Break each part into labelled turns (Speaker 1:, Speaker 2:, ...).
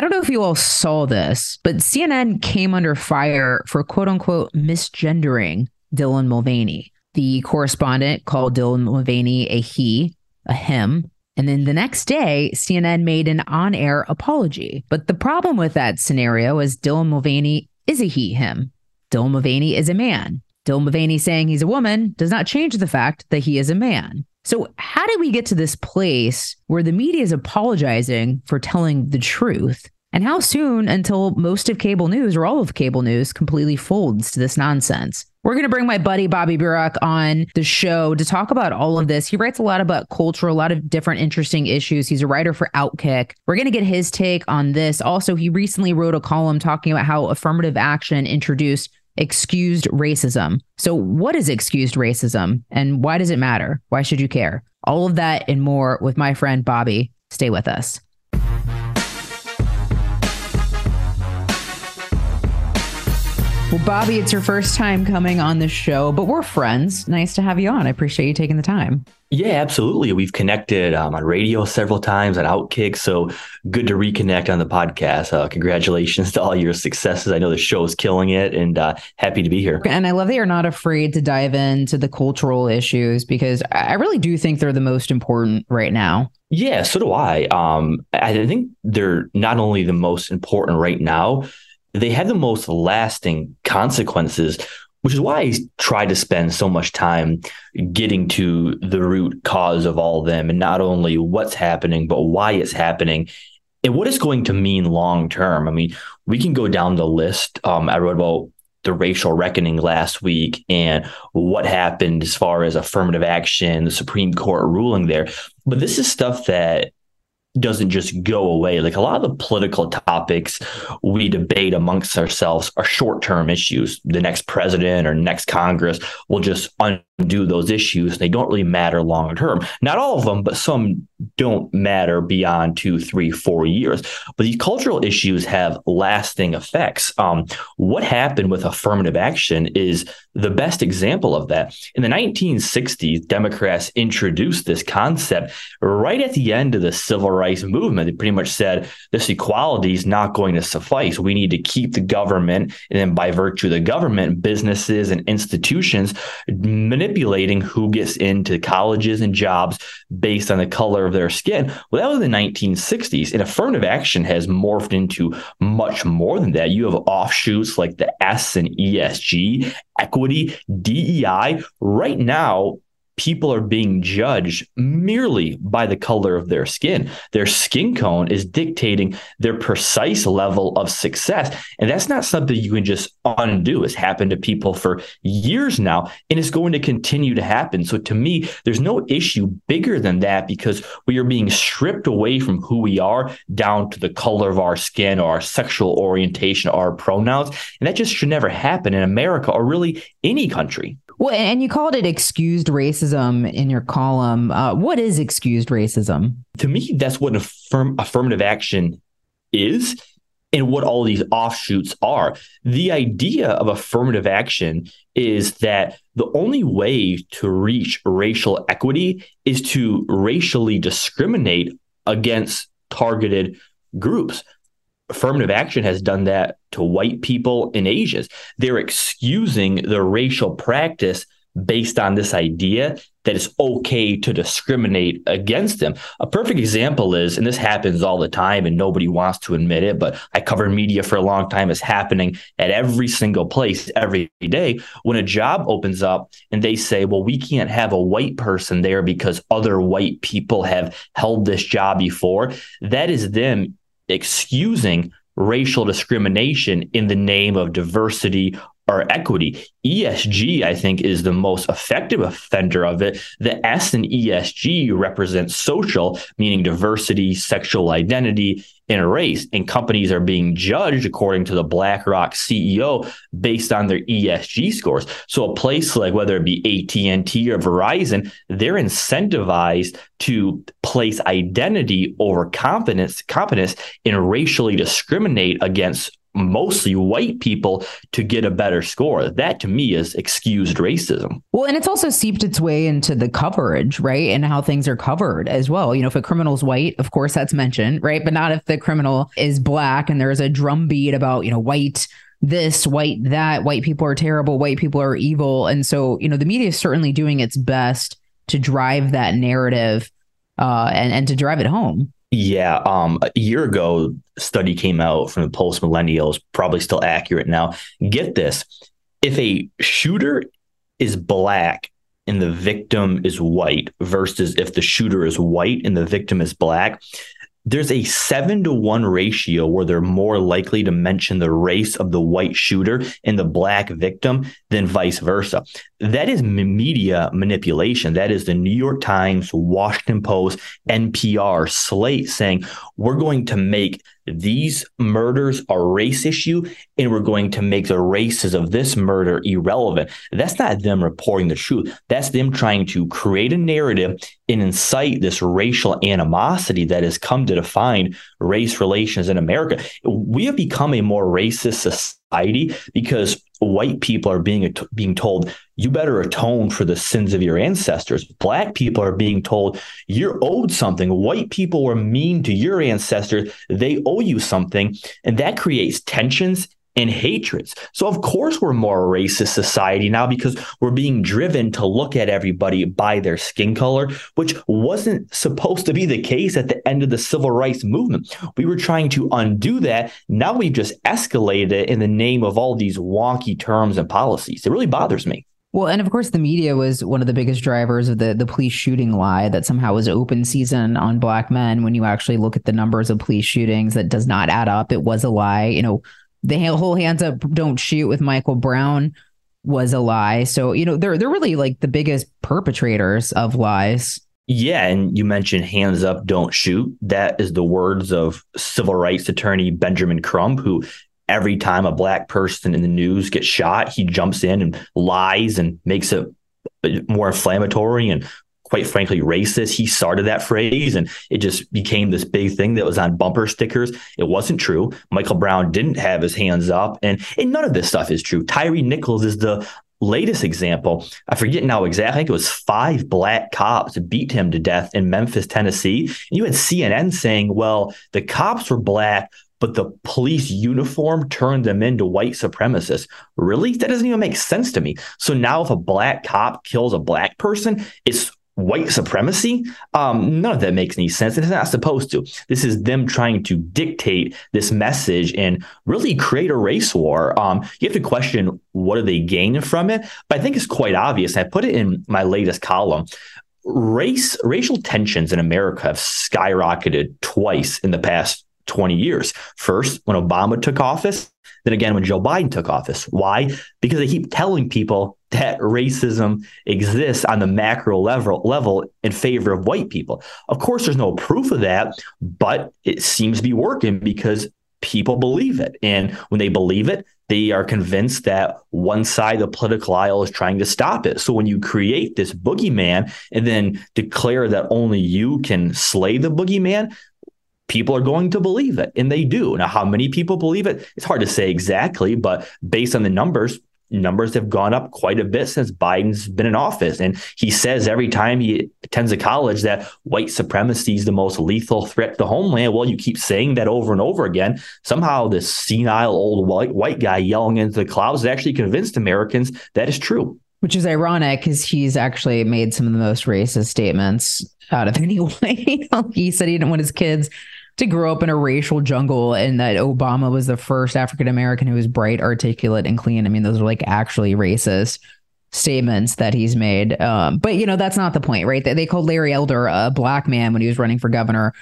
Speaker 1: I don't know if you all saw this, but CNN came under fire for quote unquote misgendering Dylan Mulvaney. The correspondent called Dylan Mulvaney a he, a him. And then the next day, CNN made an on air apology. But the problem with that scenario is Dylan Mulvaney is a he, him. Dylan Mulvaney is a man. Dylan Mulvaney saying he's a woman does not change the fact that he is a man. So, how did we get to this place where the media is apologizing for telling the truth? And how soon until most of cable news or all of cable news completely folds to this nonsense? We're going to bring my buddy Bobby Burack on the show to talk about all of this. He writes a lot about culture, a lot of different interesting issues. He's a writer for Outkick. We're going to get his take on this. Also, he recently wrote a column talking about how affirmative action introduced excused racism. So, what is excused racism and why does it matter? Why should you care? All of that and more with my friend Bobby. Stay with us. Well, Bobby, it's your first time coming on the show, but we're friends. Nice to have you on. I appreciate you taking the time.
Speaker 2: Yeah, absolutely. We've connected um, on radio several times on Outkick. So good to reconnect on the podcast. Uh, congratulations to all your successes. I know the show is killing it and uh, happy to be here.
Speaker 1: And I love that you're not afraid to dive into the cultural issues because I really do think they're the most important right now.
Speaker 2: Yeah, so do I. Um, I think they're not only the most important right now, they have the most lasting consequences, which is why I try to spend so much time getting to the root cause of all of them and not only what's happening, but why it's happening and what it's going to mean long term. I mean, we can go down the list. Um, I wrote about the racial reckoning last week and what happened as far as affirmative action, the Supreme Court ruling there. But this is stuff that doesn't just go away. Like a lot of the political topics we debate amongst ourselves are short term issues. The next president or next Congress will just undo those issues. They don't really matter long term. Not all of them, but some don't matter beyond two, three, four years. But these cultural issues have lasting effects. Um, what happened with affirmative action is the best example of that. In the 1960s, Democrats introduced this concept right at the end of the civil rights movement. They pretty much said this equality is not going to suffice. We need to keep the government, and then by virtue of the government, businesses and institutions manipulating who gets into colleges and jobs based on the color of their skin. Well, that was the 1960s, and affirmative action has morphed into much more than that. You have offshoots like the S and ESG, equity, DEI. Right now, people are being judged merely by the color of their skin. Their skin tone is dictating their precise level of success. And that's not something you can just undo. It's happened to people for years now, and it's going to continue to happen. So to me, there's no issue bigger than that because we are being stripped away from who we are down to the color of our skin or our sexual orientation or our pronouns. And that just should never happen in America or really any country
Speaker 1: Well, and you called it excused racism in your column. Uh, what is excused racism?
Speaker 2: To me, that's what affirm- affirmative action is and what all these offshoots are. The idea of affirmative action is that the only way to reach racial equity is to racially discriminate against targeted groups. Affirmative action has done that to white people in Asians. They're excusing the racial practice based on this idea that it's okay to discriminate against them. A perfect example is, and this happens all the time and nobody wants to admit it, but I covered media for a long time. It's happening at every single place every day. When a job opens up and they say, well, we can't have a white person there because other white people have held this job before, that is them excusing racial discrimination in the name of diversity or equity. ESG, I think, is the most effective offender of it. The S in ESG represents social, meaning diversity, sexual identity, and race. And companies are being judged according to the BlackRock CEO based on their ESG scores. So a place like whether it be AT&T or Verizon, they're incentivized to place identity over competence, competence and racially discriminate against mostly white people to get a better score. That to me is excused racism.
Speaker 1: Well, and it's also seeped its way into the coverage, right? And how things are covered as well. You know, if a criminal's white, of course that's mentioned, right? But not if the criminal is black and there's a drumbeat about, you know, white this, white that, white people are terrible, white people are evil. And so, you know, the media is certainly doing its best to drive that narrative uh, and, and to drive it home.
Speaker 2: Yeah, um, a year ago, study came out from the post millennials, probably still accurate now. Get this: if a shooter is black and the victim is white, versus if the shooter is white and the victim is black, there's a seven to one ratio where they're more likely to mention the race of the white shooter and the black victim than vice versa. That is media manipulation. That is the New York Times, Washington Post, NPR, Slate saying, we're going to make these murders are race issue and we're going to make the races of this murder irrelevant. That's not them reporting the truth. That's them trying to create a narrative and incite this racial animosity that has come to define race relations in America. We have become a more racist society because white people are being being told you better atone for the sins of your ancestors. Black people are being told you're owed something. White people were mean to your ancestors; they owe you something, and that creates tensions and hatreds. So, of course, we're more racist society now because we're being driven to look at everybody by their skin color, which wasn't supposed to be the case at the end of the civil rights movement. We were trying to undo that. Now we've just escalated it in the name of all these wonky terms and policies. It really bothers me.
Speaker 1: Well, and of course, the media was one of the biggest drivers of the the police shooting lie that somehow was open season on black men. When you actually look at the numbers of police shootings, that does not add up. It was a lie. You know, the whole hands up, don't shoot with Michael Brown was a lie. So, you know, they're they're really like the biggest perpetrators of lies.
Speaker 2: Yeah, and you mentioned hands up, don't shoot. That is the words of civil rights attorney Benjamin Crump, who every time a black person in the news gets shot, he jumps in and lies and makes it uh, more inflammatory and quite frankly racist. He started that phrase and it just became this big thing that was on bumper stickers. It wasn't true. Michael Brown didn't have his hands up and, and none of this stuff is true. Tyre Nichols is the latest example. I forget now exactly. I think it was five black cops beat him to death in Memphis, Tennessee. And you had CNN saying, well, the cops were black, but the police uniform turned them into white supremacists. Really? That doesn't even make sense to me. So now if a black cop kills a black person, it's white supremacy. Um, none of that makes any sense. It's not supposed to. This is them trying to dictate this message and really create a race war. Um, you have to question what do they gain from it, but I think it's quite obvious. I put it in my latest column. Race, racial tensions in America have skyrocketed twice in the past 20 years. First, when Obama took office, then again when Joe Biden took office. Why? Because they keep telling people that racism exists on the macro level level in favor of white people. Of course, there's no proof of that, but it seems to be working because people believe it. And when they believe it, they are convinced that one side of the political aisle is trying to stop it. So when you create this boogeyman and then declare that only you can slay the boogeyman, people are going to believe it. And they do. Now, how many people believe it? It's hard to say exactly, but based on the numbers, numbers have gone up quite a bit since Biden's been in office. And he says every time he attends a college that white supremacy is the most lethal threat to homeland. Well, you keep saying that over and over again. Somehow this senile old white, white guy yelling into the clouds has actually convinced Americans that is true.
Speaker 1: Which is ironic because he's actually made some of the most racist statements out of anyone. he said he didn't want his kids to grow up in a racial jungle and that Obama was the first African American who was bright, articulate, and clean. I mean, those are like actually racist statements that he's made. Um, but you know, that's not the point, right? They, they called Larry Elder a black man when he was running for governor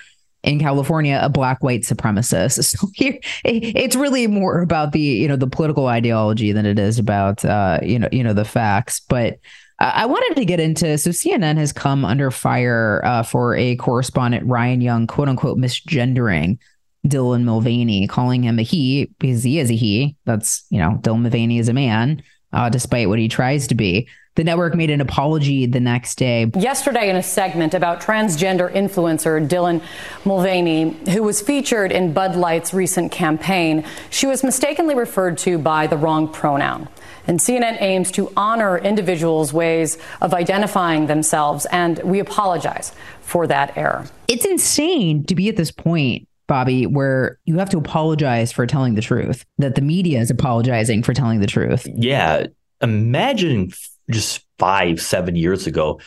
Speaker 1: in California, a black white supremacist. So here, it's really more about the you know the political ideology than it is about uh, you know you know the facts. But I wanted to get into so CNN has come under fire uh, for a correspondent Ryan Young quote unquote misgendering Dylan Mulvaney, calling him a he because he is a he. That's you know Dylan Mulvaney is a man, uh, despite what he tries to be. The network made an apology the next day.
Speaker 3: Yesterday, in a segment about transgender influencer Dylan Mulvaney, who was featured in Bud Light's recent campaign, she was mistakenly referred to by the wrong pronoun. And CNN aims to honor individuals' ways of identifying themselves, and we apologize for that error.
Speaker 1: It's insane to be at this point Bobby, where you have to apologize for telling the truth, that the media is apologizing for telling the truth.
Speaker 2: Yeah. Imagine just five, seven years ago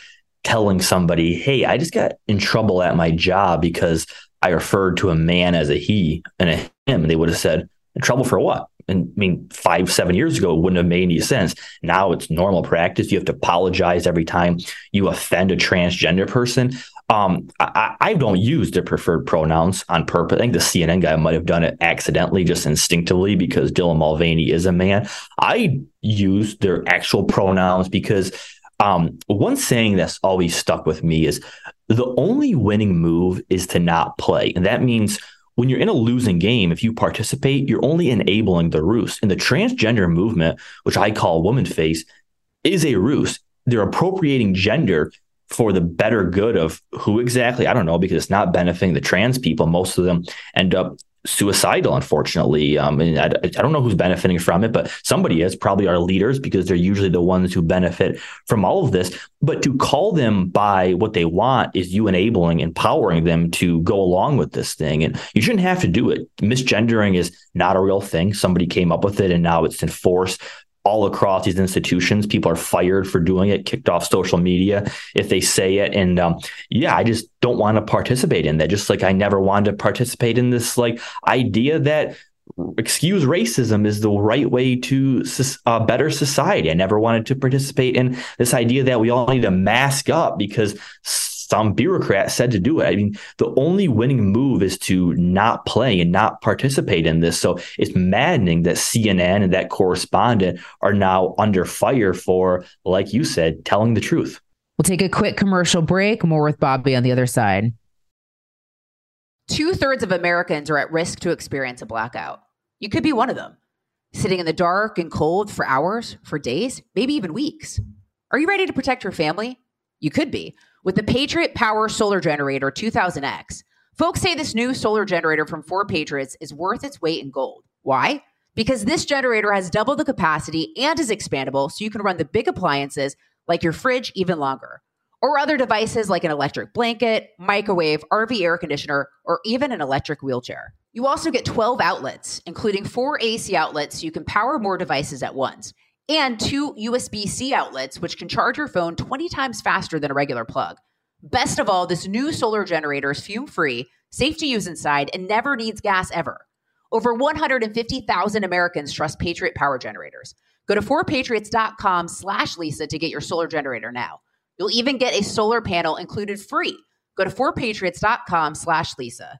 Speaker 2: telling somebody, hey, I just got in trouble at my job because I referred to a man as a he and a him. And they would have said, in trouble for what? And I mean, five, seven years ago, it wouldn't have made any sense. Now it's normal practice. You have to apologize every time you offend a transgender person. Um, I, I, don't use their preferred pronouns on purpose. I think the CNN guy might have done it accidentally, just instinctively, because Dylan Mulvaney is a man. I use their actual pronouns because um, one saying that's always stuck with me is the only winning move is to not play. And that means when you're in a losing game, if you participate, you're only enabling the ruse. And the transgender movement, which I call woman face, is a ruse. They're appropriating gender for the better good of who exactly? I don't know because it's not benefiting the trans people. Most of them end up suicidal, unfortunately. Um, and I, I, don't know who's benefiting from it, but somebody is probably our leaders because they're usually the ones who benefit from all of this. But to call them by what they want is you enabling, empowering them to go along with this thing. And you shouldn't have to do it. Misgendering is not a real thing. Somebody came up with it and now it's enforced all across these institutions. People are fired for doing it, kicked off social media if they say it. And um, yeah, I just don't want to participate in that. Just like I never wanted to participate in this like idea that excuse racism is the right way to a uh, better society. I never wanted to participate in this idea that we all need to mask up because some bureaucrat said to do it. I mean, the only winning move is to not play and not participate in this. So it's maddening that CNN and that correspondent are now under fire for, like you said, telling the truth.
Speaker 1: We'll take a quick commercial break. More with Bobby on the other side.
Speaker 4: Two thirds of Americans are at risk to experience a blackout. You could be one of them, sitting in the dark and cold for hours, for days, maybe even weeks. Are you ready to protect your family? You could be with the Patriot Power Solar Generator 2000X. Folks say this new solar generator from 4Patriots is worth its weight in gold. Why? Because this generator has double the capacity and is expandable so you can run the big appliances like your fridge even longer, or other devices like an electric blanket, microwave, RV air conditioner, or even an electric wheelchair. You also get 12 outlets, including four AC outlets so you can power more devices at once and two USB C outlets, which can charge your phone 20 times faster than a regular plug. Best of all, this new solar generator is fume free, safe to use inside, and never needs gas ever. Over 150,000 Americans trust Patriot Power Generators. Go to 4patriots.com slash Lisa to get your solar generator now. You'll even get a solar panel included free. Go to 4patriots.com slash Lisa.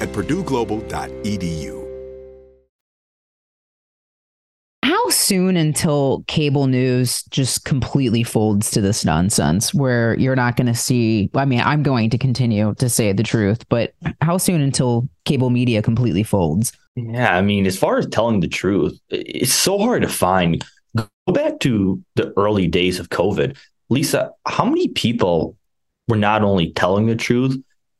Speaker 5: at purdueglobal.edu.
Speaker 1: how soon until cable news just completely folds to this nonsense where you're not going to see i mean i'm going to continue to say the truth but how soon until cable media completely folds?
Speaker 2: Yeah i mean as far as telling the truth it's so hard to find. Go back to the early days of covid. Lisa how many people were not only telling the truth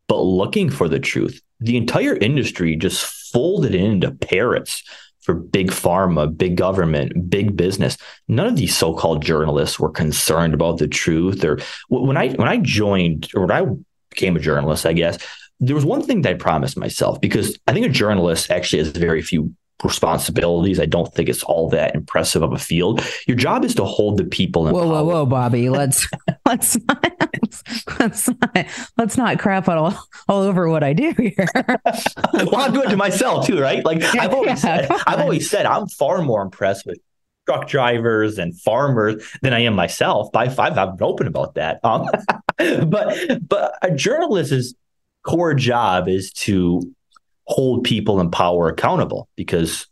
Speaker 2: but looking for the truth the entire industry just folded into parrots for big pharma, big government, big business. None of these so-called journalists were concerned about the truth. Or when I when I joined or when I became a journalist, I guess there was one thing that I promised myself because I think a journalist actually has very few responsibilities. I don't think it's all that impressive of a field. Your job is to hold the people in
Speaker 1: whoa,
Speaker 2: power.
Speaker 1: whoa, whoa, Bobby. Let's let's not, let's not let's not crap all, all over what I do here.
Speaker 2: well, I'm doing it to myself too, right? Like I've always yeah, said, I've always said I'm far more impressed with truck drivers and farmers than I am myself. By five, I'm open about that. Um, but but a journalist's core job is to hold people in power accountable because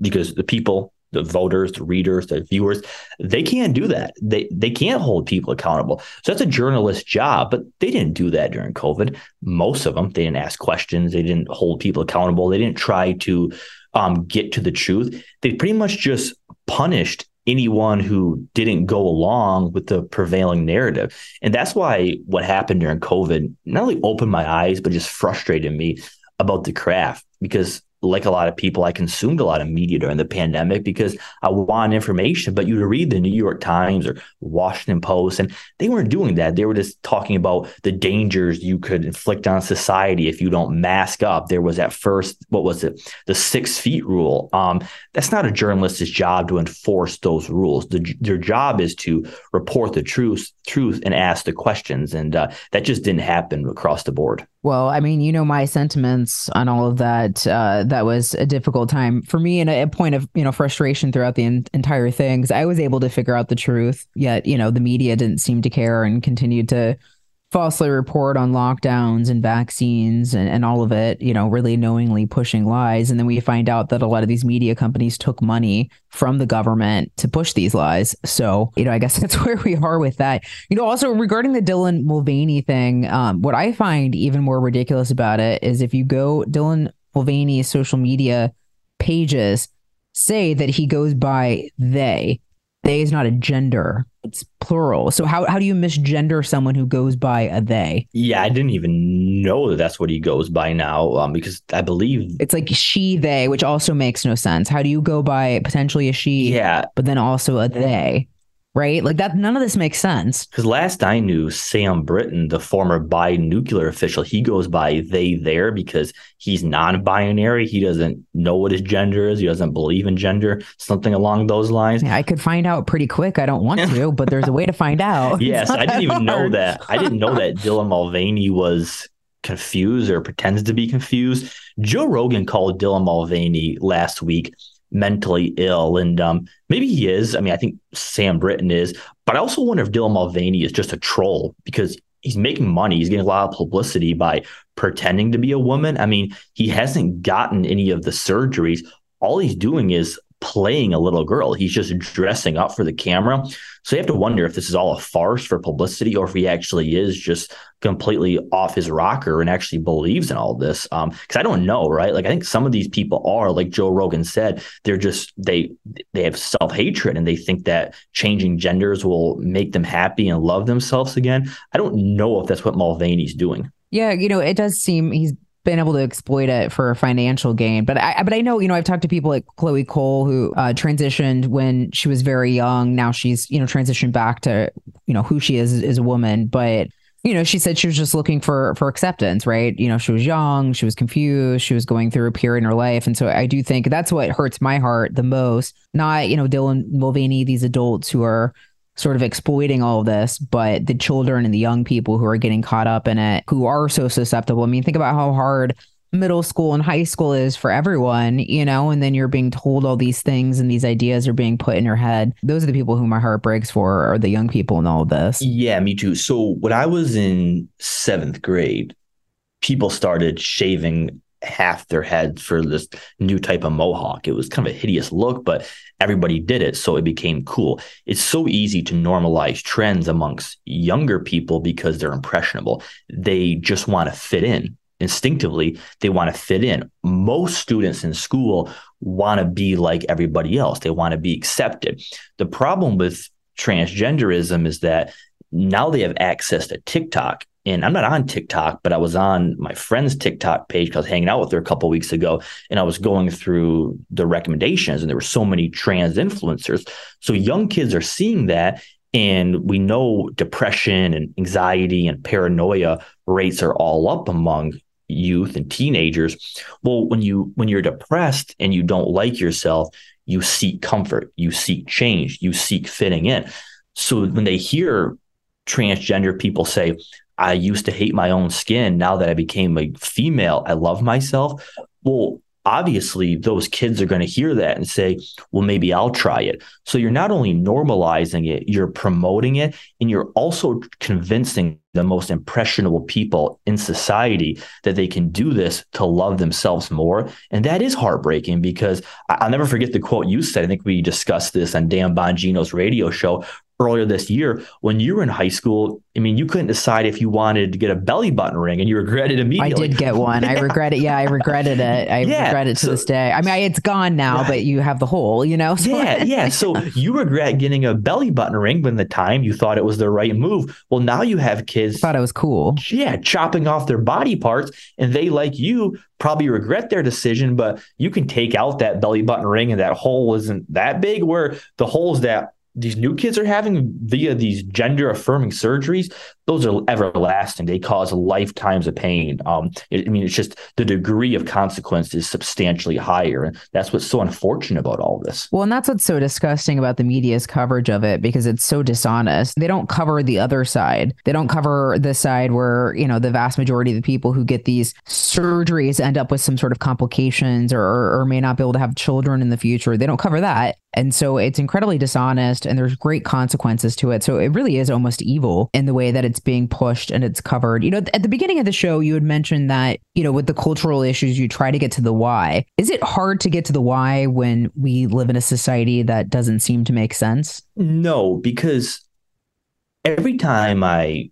Speaker 2: because the people the voters the readers the viewers they can't do that. They they can't hold people accountable. So that's a journalist's job but they didn't do that during covid. Most of them they didn't ask questions. They didn't hold people accountable. They didn't try to um, get to the truth. They pretty much just punished anyone who didn't go along with the prevailing narrative. And that's why what happened during COVID not only opened my eyes, but just frustrated me about the craft because like a lot of people, I consumed a lot of media during the pandemic because I want information. But you'd read the New York Times or Washington Post, and they weren't doing that. They were just talking about the dangers you could inflict on society if you don't mask up. There was at first, what was it, the six feet rule. Um, that's not a journalist's job to enforce those rules. The, their job is to report the truth, truth, and ask the questions, and uh, that just didn't happen across the board.
Speaker 1: Well, I mean, you know my sentiments on all of that. Uh, that was a difficult time for me and a, point of you know frustration throughout the in- entire thing. Because I was able to figure out the truth, yet you know the media didn't seem to care and continued to falsely report on lockdowns and vaccines and, and all of it, you know, really knowingly pushing lies. And then we find out that a lot of these media companies took money from the government to push these lies. So, you know, I guess that's where we are with that. You know, also regarding the Dylan Mulvaney thing, um, what I find even more ridiculous about it is if you go Dylan Mulvaney's social media pages say that he goes by they. They is not a gender it's plural. So how how do you misgender someone who goes by a they?
Speaker 2: Yeah, I didn't even know that that's what he goes by now um, because I believe
Speaker 1: it's like she they, which also makes no sense. How do you go by potentially a she?
Speaker 2: Yeah,
Speaker 1: but then also a they right? Like that, none of this makes sense.
Speaker 2: Because last I knew, Sam Brinton, the former Biden nuclear official, he goes by they there because he's non-binary. He doesn't know what his gender is. He doesn't believe in gender. Something along those lines.
Speaker 1: Yeah, I could find out pretty quick. I don't want to, but there's a way to find out.
Speaker 2: yes, I didn't even know that. I didn't know that Dylan Mulvaney was confused or pretends to be confused. Joe Rogan called Dylan Mulvaney last week mentally ill. And um, maybe he is. I mean, I think Sam Brinton is, but I also wonder if Dylan Mulvaney is just a troll because he's making money. He's getting a lot of publicity by pretending to be a woman. I mean, he hasn't gotten any of the surgeries. All he's doing is playing a little girl. He's just dressing up for the camera. So you have to wonder if this is all a farce for publicity or if he actually is just completely off his rocker and actually believes in all this. Um, I don't know, right? Like I think some of these people are, like Joe Rogan said, they're just they they have self hatred and they think that changing genders will make them happy and love themselves again. I don't know if that's what Mulvaney's doing.
Speaker 1: Yeah, you know, it does seem he's been able to exploit it for a financial gain. But I, but I know, you know, I've talked to people like Chloe Cole who uh, transitioned when she was very young. Now she's, you know, transitioned back to, you know, who she is as a woman. But you know, she said she was just looking for for acceptance, right? You know, she was young, she was confused, she was going through a period in her life, and so I do think that's what hurts my heart the most. Not you know Dylan Mulvaney, these adults who are sort of exploiting all of this, but the children and the young people who are getting caught up in it, who are so susceptible. I mean, think about how hard middle school and high school is for everyone, you know, and then you're being told all these things and these ideas are being put in your head. Those are the people who my heart breaks for, are the young people in all of this.
Speaker 2: Yeah, me too. So when I was in seventh grade, people started shaving half their head for this new type of mohawk. It was kind of a hideous look, but everybody did it. So it became cool. It's so easy to normalize trends amongst younger people because they're impressionable. They just want to fit in. Instinctively, they want to fit in. Most students in school want to be like everybody else, they want to be accepted. The problem with transgenderism is that now they have access to TikTok and I'm not on TikTok, but I was on my friend's TikTok page because I was hanging out with her a couple weeks ago, and I was going through the recommendations, and there were so many trans influencers. So young kids are seeing that, and we know depression and anxiety and paranoia rates are all up among youth and teenagers. Well, when you when you're depressed and you don't like yourself, you seek comfort, you seek change, you seek fitting in. So when they hear transgender people say, I used to hate my own skin. Now that I became a female, I love myself. Well, obviously, those kids are going to hear that and say, well, maybe I'll try it. So you're not only normalizing it, you're promoting it, and you're also convincing the most impressionable people in society that they can do this to love themselves more. And that is heartbreaking because I'll never forget the quote you said. I think we discussed this on Dan Bongino's radio show earlier this year when you were in high school i mean you couldn't decide if you wanted to get a belly button ring and you regretted immediately.
Speaker 1: i did get one. I regret it yeah i regretted it. I yeah, regret it to so, this day. I mean it's gone now right. but you have the hole you know?
Speaker 2: So yeah yeah. So you regret getting a belly button ring when the time you thought it was the right move. Well now you have kids I
Speaker 1: thought it was cool.
Speaker 2: Yeah chopping off their body parts and they like you probably regret their decision but you can take out that belly button ring and that hole isn't that big where the holes that these new kids are having via these gender affirming surgeries, those are everlasting. They cause lifetimes of pain. Um, I mean, it's just the degree of consequence is substantially higher. And that's what's so unfortunate about all this.
Speaker 1: Well, and that's what's so disgusting about the media's coverage of it because it's so dishonest. They don't cover the other side. They don't cover the side where, you know, the vast majority of the people who get these surgeries end up with some sort of complications or, or may not be able to have children in the future. They don't cover that. And so it's incredibly dishonest and there's great consequences to it. So it really is almost evil in the way that it's being pushed and it's covered. You know, at the beginning of the show, you had mentioned that, you know, with the cultural issues, you try to get to the why. Is it hard to get to the why when we live in a society that doesn't seem to make sense?
Speaker 2: No, because every time I,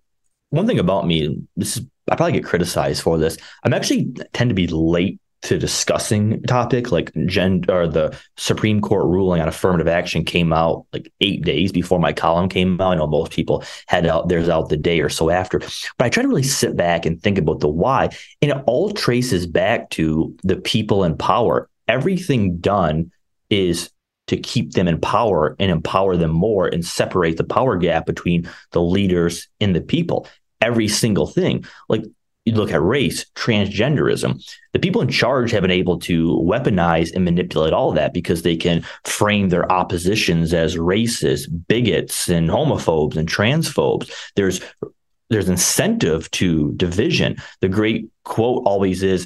Speaker 2: one thing about me, this is, I probably get criticized for this. I'm actually tend to be late to discussing topic like gen or the Supreme Court ruling on affirmative action came out like eight days before my column came out. I know most people had out theirs out the day or so after, but I try to really sit back and think about the why, and it all traces back to the people in power. Everything done is to keep them in power and empower them more and separate the power gap between the leaders and the people every single thing. Like you look at race, transgenderism, the people in charge have been able to weaponize and manipulate all of that because they can frame their oppositions as racist, bigots, and homophobes and transphobes. There's there's incentive to division. The great quote always is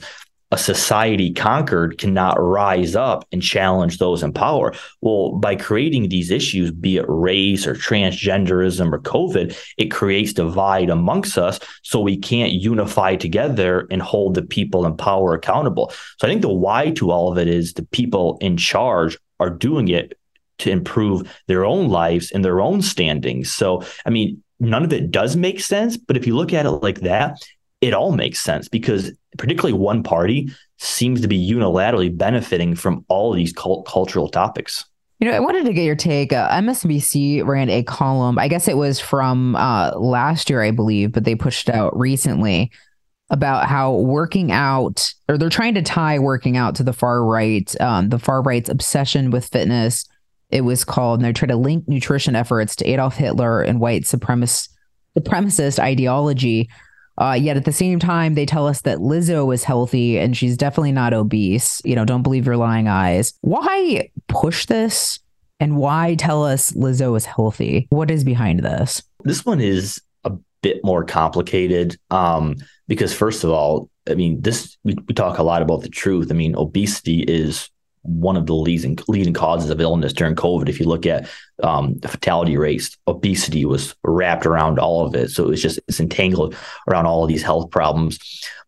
Speaker 2: a society conquered cannot rise up and challenge those in power. Well, by creating these issues, be it race or transgenderism or COVID, it creates divide amongst us so we can't unify together and hold the people in power accountable. So I think the why to all of it is the people in charge are doing it to improve their own lives and their own standings. So, I mean, none of it does make sense, but if you look at it like that, it all makes sense because particularly one party seems to be unilaterally benefiting from all these cult- cultural topics.
Speaker 1: You know, I wanted to get your take. Uh, MSNBC ran a column. I guess it was from uh, last year, I believe, but they pushed out recently about how working out, or they're trying to tie working out to the far right, um, the far right's obsession with fitness. It was called, and they're trying to link nutrition efforts to Adolf Hitler and white supremacist supremacist ideology. Uh, yet at the same time, they tell us that Lizzo is healthy and she's definitely not obese. You know, don't believe your lying eyes. Why push this? And why tell us Lizzo is healthy? What is behind this?
Speaker 2: This one is a bit more complicated um, because, first of all, I mean, this we, we talk a lot about the truth. I mean, obesity is one of the leading leading causes of illness during COVID. If you look at um, the fatality rates, obesity was wrapped around all of it. So it was just it's entangled around all of these health problems.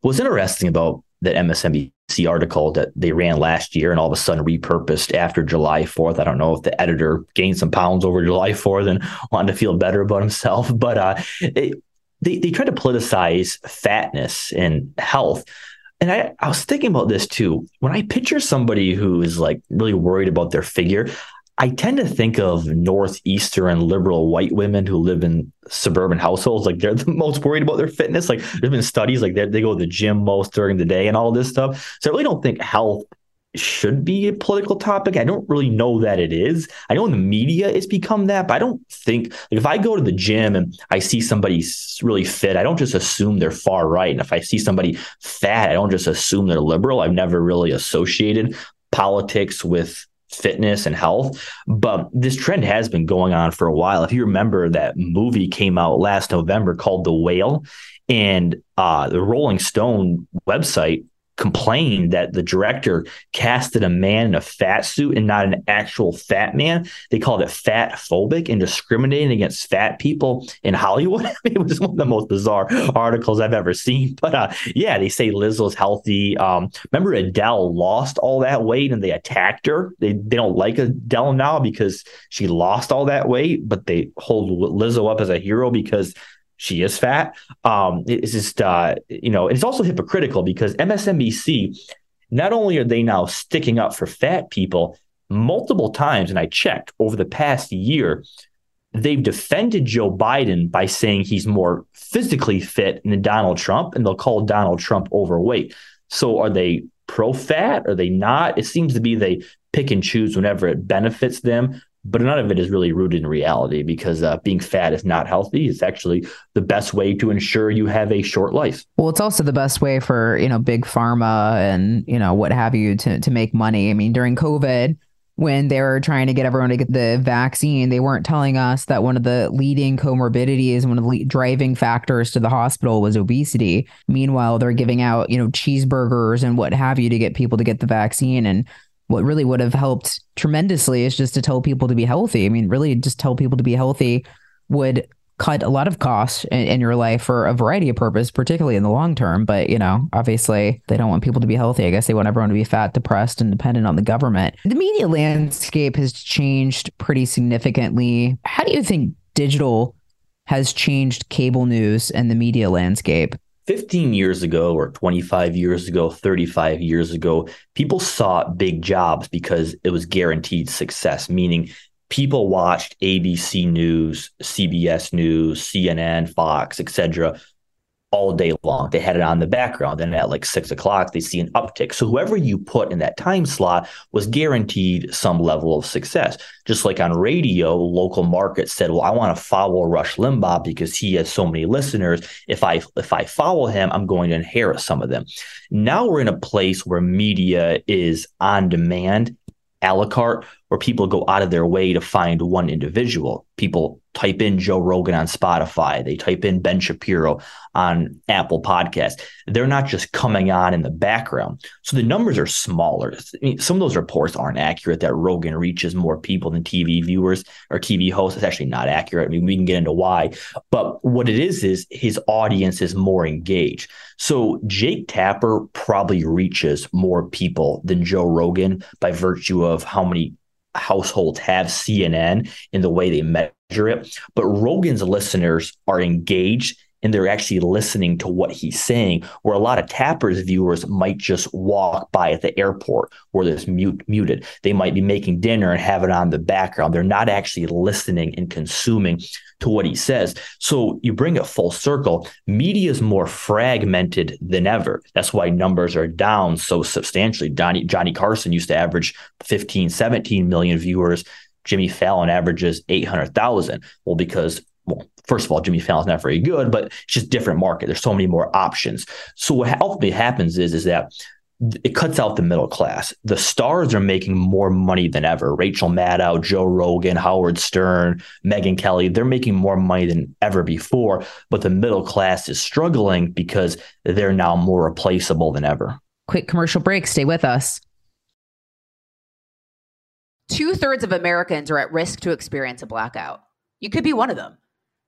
Speaker 2: What's interesting about that MSNBC article that they ran last year and all of a sudden repurposed after July 4th. I don't know if the editor gained some pounds over July 4th and wanted to feel better about himself, but uh, it, they, they try to politicize fatness and health and I, I was thinking about this too. When I picture somebody who is like really worried about their figure, I tend to think of northeastern liberal white women who live in suburban households. Like they're the most worried about their fitness. Like there's been studies like they go to the gym most during the day and all this stuff. So I really don't think health should be a political topic. I don't really know that it is. I know in the media it's become that, but I don't think like if I go to the gym and I see somebody really fit, I don't just assume they're far right. And if I see somebody fat, I don't just assume they're liberal. I've never really associated politics with fitness and health. But this trend has been going on for a while. If you remember that movie came out last November called The Whale, and uh, the Rolling Stone website complained that the director casted a man in a fat suit and not an actual fat man. They called it fat phobic and discriminating against fat people in Hollywood. it was one of the most bizarre articles I've ever seen. But uh, yeah, they say Lizzo's healthy. Um, remember Adele lost all that weight and they attacked her. They they don't like Adele now because she lost all that weight, but they hold Lizzo up as a hero because she is fat. Um, it's just uh, you know, it's also hypocritical because MSNBC, not only are they now sticking up for fat people multiple times, and I checked over the past year, they've defended Joe Biden by saying he's more physically fit than Donald Trump, and they'll call Donald Trump overweight. So are they pro fat? Are they not? It seems to be they pick and choose whenever it benefits them but none of it is really rooted in reality because uh, being fat is not healthy. It's actually the best way to ensure you have a short life.
Speaker 1: Well, it's also the best way for you know big pharma and you know what have you to to make money. I mean, during COVID, when they were trying to get everyone to get the vaccine, they weren't telling us that one of the leading comorbidities, one of the driving factors to the hospital was obesity. Meanwhile, they're giving out you know cheeseburgers and what have you to get people to get the vaccine and what really would have helped tremendously is just to tell people to be healthy. I mean, really just tell people to be healthy would cut a lot of costs in, in, your life for a variety of purposes, particularly in the long term. But, you know, obviously they don't want people to be healthy. I guess they want everyone to be fat, depressed, and dependent on the government. The media landscape has changed pretty significantly. How do you think digital has changed cable news and the media landscape?
Speaker 2: 15 years ago or 25 years ago, 35 years ago, people sought big jobs because it was guaranteed success, meaning people watched ABC News, CBS News, CNN, Fox, etc all day long. They had it on the background. And at like six o'clock, they see an uptick. So whoever you put in that time slot was guaranteed some level of success. Just like on radio, local markets said, well, I want to follow Rush Limbaugh because he has so many listeners. If I if I follow him, I'm going to inherit some of them. Now we're in a place where media is on demand a la carte where people go out of their way to find one individual. People type in Joe Rogan on Spotify, they type in Ben Shapiro on Apple Podcast. They're not just coming on in the background. So the numbers are smaller. I mean, some of those reports aren't accurate that Rogan reaches more people than TV viewers or TV hosts. It's actually not accurate. I mean, we can get into why. But what it is, is his audience is more engaged. So Jake Tapper probably reaches more people than Joe Rogan by virtue of how many households have CNN in the way they measure it. But Rogan's listeners are engaged and they're actually listening to what he's saying. Where a lot of Tapper's viewers might just walk by at the airport where there's mute, muted. They might be making dinner and have it on the background. They're not actually listening and consuming to what he says. So you bring it full circle. Media is more fragmented than ever. That's why numbers are down so substantially. Johnny, Johnny Carson used to average 15, 17 million viewers. Jimmy Fallon averages 800,000. Well, because well, first of all, Jimmy Fallon's not very good, but it's just different market. There's so many more options. So what ultimately happens is, is that it cuts out the middle class. The stars are making more money than ever. Rachel Maddow, Joe Rogan, Howard Stern, Megyn Kelly, they're making more money than ever before. But the middle class is struggling because they're now more replaceable than ever.
Speaker 1: Quick commercial break. Stay with us.
Speaker 4: Two thirds of Americans are at risk to experience a blackout. You could be one of them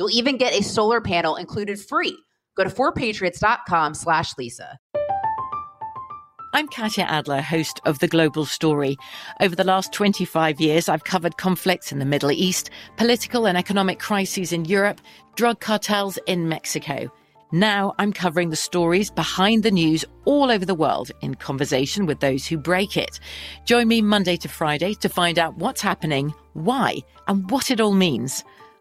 Speaker 4: You'll even get a solar panel included free. Go to 4patriots.com slash Lisa.
Speaker 6: I'm Katya Adler, host of The Global Story. Over the last 25 years, I've covered conflicts in the Middle East, political and economic crises in Europe, drug cartels in Mexico. Now I'm covering the stories behind the news all over the world in conversation with those who break it. Join me Monday to Friday to find out what's happening, why, and what it all means.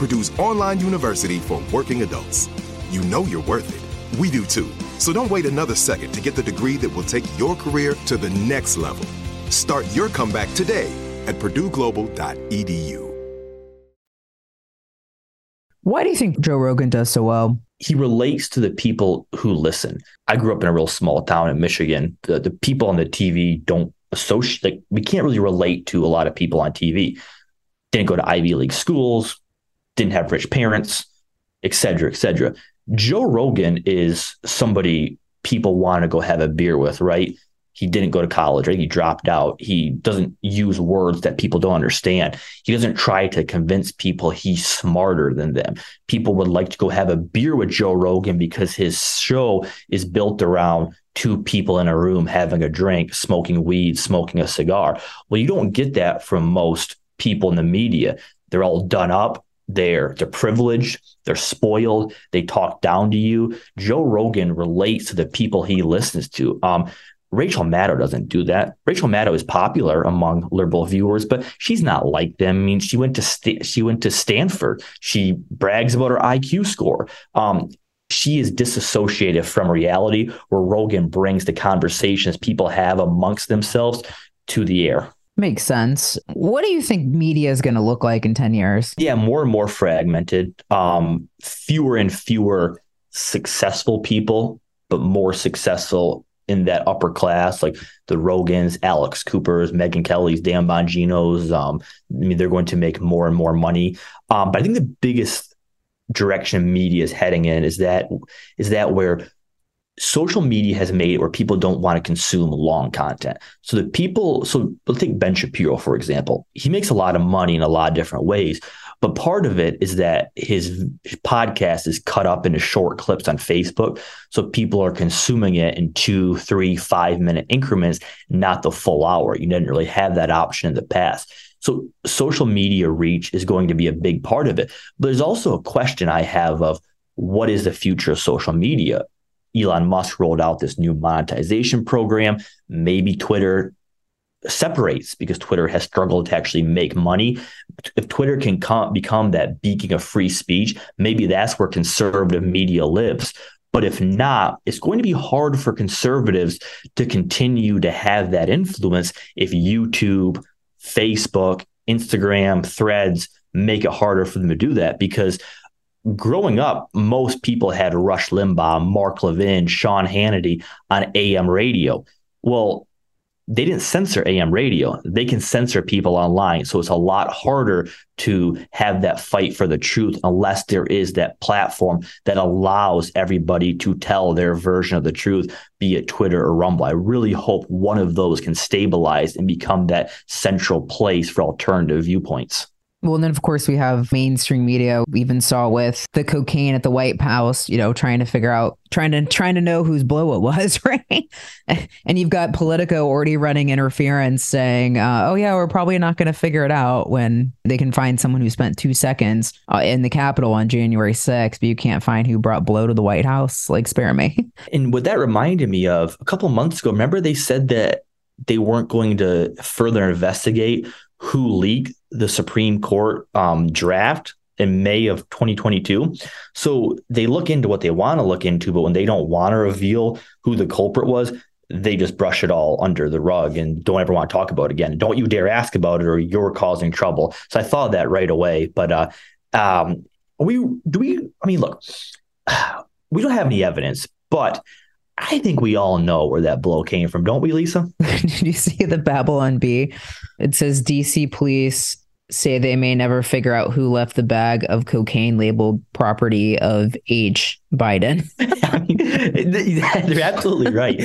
Speaker 5: Purdue's online university for working adults. You know you're worth it. We do too. So don't wait another second to get the degree that will take your career to the next level. Start your comeback today at purdueglobal.edu.
Speaker 1: Why do you think Joe Rogan does so well?
Speaker 2: He relates to the people who listen. I grew up in a real small town in Michigan. The, the people on the TV don't associate, like, we can't really relate to a lot of people on TV. Didn't go to Ivy League schools, didn't have rich parents, et cetera, et cetera. Joe Rogan is somebody people want to go have a beer with, right? he didn't go to college, right? He dropped out. He doesn't use words that people don't understand. He doesn't try to convince people he's smarter than them. People would like to go have a beer with Joe Rogan because his show is built around two people in a room having a drink, smoking weed, smoking a cigar. Well, you don't get that from most people in the media. They're all done up. They're they're privileged, they're spoiled, they talk down to you. Joe Rogan relates to the people he listens to. Um, Rachel Maddow doesn't do that. Rachel Maddow is popular among liberal viewers, but she's not like them. I mean, she went to St- she went to Stanford. She brags about her IQ score. Um, she is disassociated from reality, where Rogan brings the conversations people have amongst themselves to the air.
Speaker 1: Makes sense. What do you think media is going to look like in 10 years?
Speaker 2: Yeah, more and more fragmented. Um, fewer and fewer successful people, but more successful in that upper class, like the Rogans, Alex Coopers, Megyn Kelly's, Dan Bongino's. Um, I mean, they're going to make more and more money. Um, but I think the biggest direction media is heading in is that is that where social media has made it where people don't want to consume long content. So the people, so let's take Ben Shapiro, for example. He makes a lot of money in a lot of different ways. But part of it is that his, podcast is cut up into short clips on Facebook. So people are consuming it in two, three, five minute increments, not the full hour. You didn't really have that option in the past. So social media reach is going to be a big part of it. But there's also a question I have of what is the future of social media? Elon Musk rolled out this new monetization program. Maybe Twitter separates because Twitter has struggled to actually make money. If Twitter can come, become that beacon of free speech, maybe that's where conservative media lives. But if not, it's going to be hard for conservatives to continue to have that influence if YouTube, Facebook, Instagram, threads make it harder for them to do that because growing up, most people had Rush Limbaugh, Mark Levin, Sean Hannity on AM radio. Well, they didn't censor AM radio. They can censor people online. So it's a lot harder to have that fight for the truth unless there is that platform that allows everybody to tell their version of the truth, be it Twitter or Rumble. I really hope one of those can stabilize and become that central place for alternative viewpoints.
Speaker 1: Well, and then of course we have mainstream media. We even saw with the cocaine at the White House, you know, trying to figure out, trying to trying to know whose blow it was, right? and you've got Politico already running interference, saying, uh, "Oh yeah, we're probably not going to figure it out when they can find someone who spent two seconds uh, in the Capitol on January 6th, but you can't find who brought blow to the White House." Like, spare me.
Speaker 2: And what that reminded me of a couple months ago, remember they said that they weren't going to further investigate who leaked the Supreme Court um, draft in May of 2022. So they look into what they want to look into, but when they don't want to reveal who the culprit was, they just brush it all under the rug and don't ever want to talk about it again. Don't you dare ask about it or you're causing trouble. So I thought that right away. But uh, um, we do we? I mean, look, we don't have any evidence, but I think we all know where that blow came from, don't we, Lisa?
Speaker 1: Did you see the Babylon Bee? It says DC police say they may never figure out who left the bag of cocaine labeled property of H. Biden. I
Speaker 2: mean, they're absolutely right.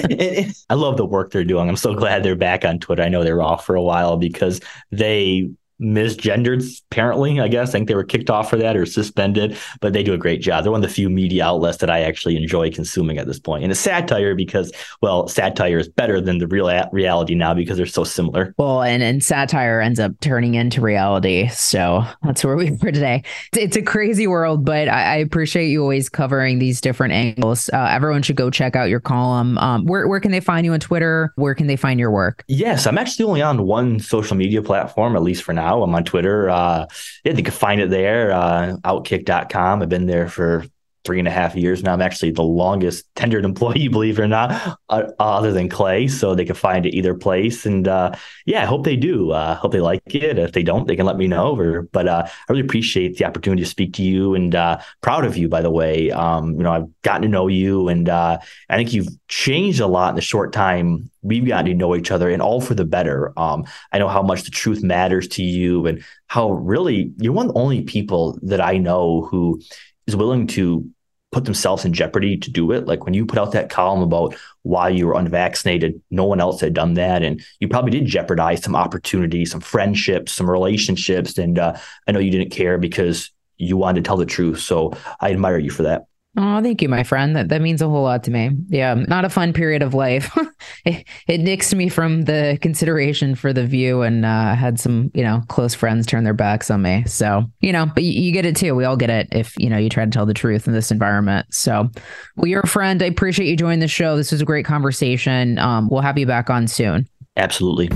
Speaker 2: I love the work they're doing. I'm so glad they're back on Twitter. I know they were off for a while because they misgendered apparently i guess. I think they were kicked off for that or suspended but they do a great job. They're one of the few media outlets that i actually enjoy consuming at this point. and it's satire because well satire is better than the real reality now because they're so similar.
Speaker 1: Well and and satire ends up turning into reality. So that's where we are today. It's, it's a crazy world but I, I, appreciate you always covering these different angles. Uh, everyone should go check out your column. Um, where, where can they find you on twitter? Where can they find your work?
Speaker 2: Yes i'm actually only on one social media platform at least for now now. I'm on Twitter. Uh, yeah, you can find it there, uh, outkick.com. I've been there for three and a half years now. I'm actually the longest tenured employee, believe it or not, uh, other than Clay. So they can find it either place. And uh, yeah, I hope they do. Uh, hope they like it. If they don't, they can let me know. Or, but uh, I really appreciate the opportunity to speak to you and uh, proud of you, by the way. Um, you know, I've gotten to know you and uh, I think you've changed a lot in the short time we've gotten to know each other and all for the better. Um, I know how much the truth matters to you and how really you're one of the only people that I know who is willing to put themselves in jeopardy to do it. Like when you put out that column about why you were unvaccinated, no one else had done that. And you probably did jeopardize some opportunities, some friendships, some relationships. And uh, I know you didn't care because you wanted to tell the truth. So I admire you for that.
Speaker 1: Oh, thank you, my friend. That that means a whole lot to me. Yeah, not a fun period of life. it, it nixed me from the consideration for the view, and uh, had some, you know, close friends turn their backs on me. So, you know, but you, you get it too. We all get it if you know you try to tell the truth in this environment. So, well, you're a friend. I appreciate you joining the show. This was a great conversation. Um, we'll have you back on soon.
Speaker 2: Absolutely.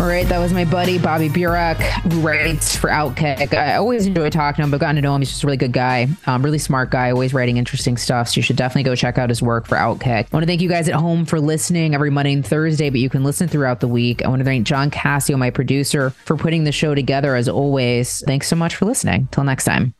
Speaker 1: All right, that was my buddy Bobby Burack, writes for Outkick. I always enjoy talking to him, but gotten to know him. He's just a really good guy, um, really smart guy, always writing interesting stuff. So you should definitely go check out his work for Outkick. I want to thank you guys at home for listening every Monday and Thursday, but you can listen throughout the week. I want to thank John Cassio, my producer, for putting the show together as always. Thanks so much for listening. Till next time.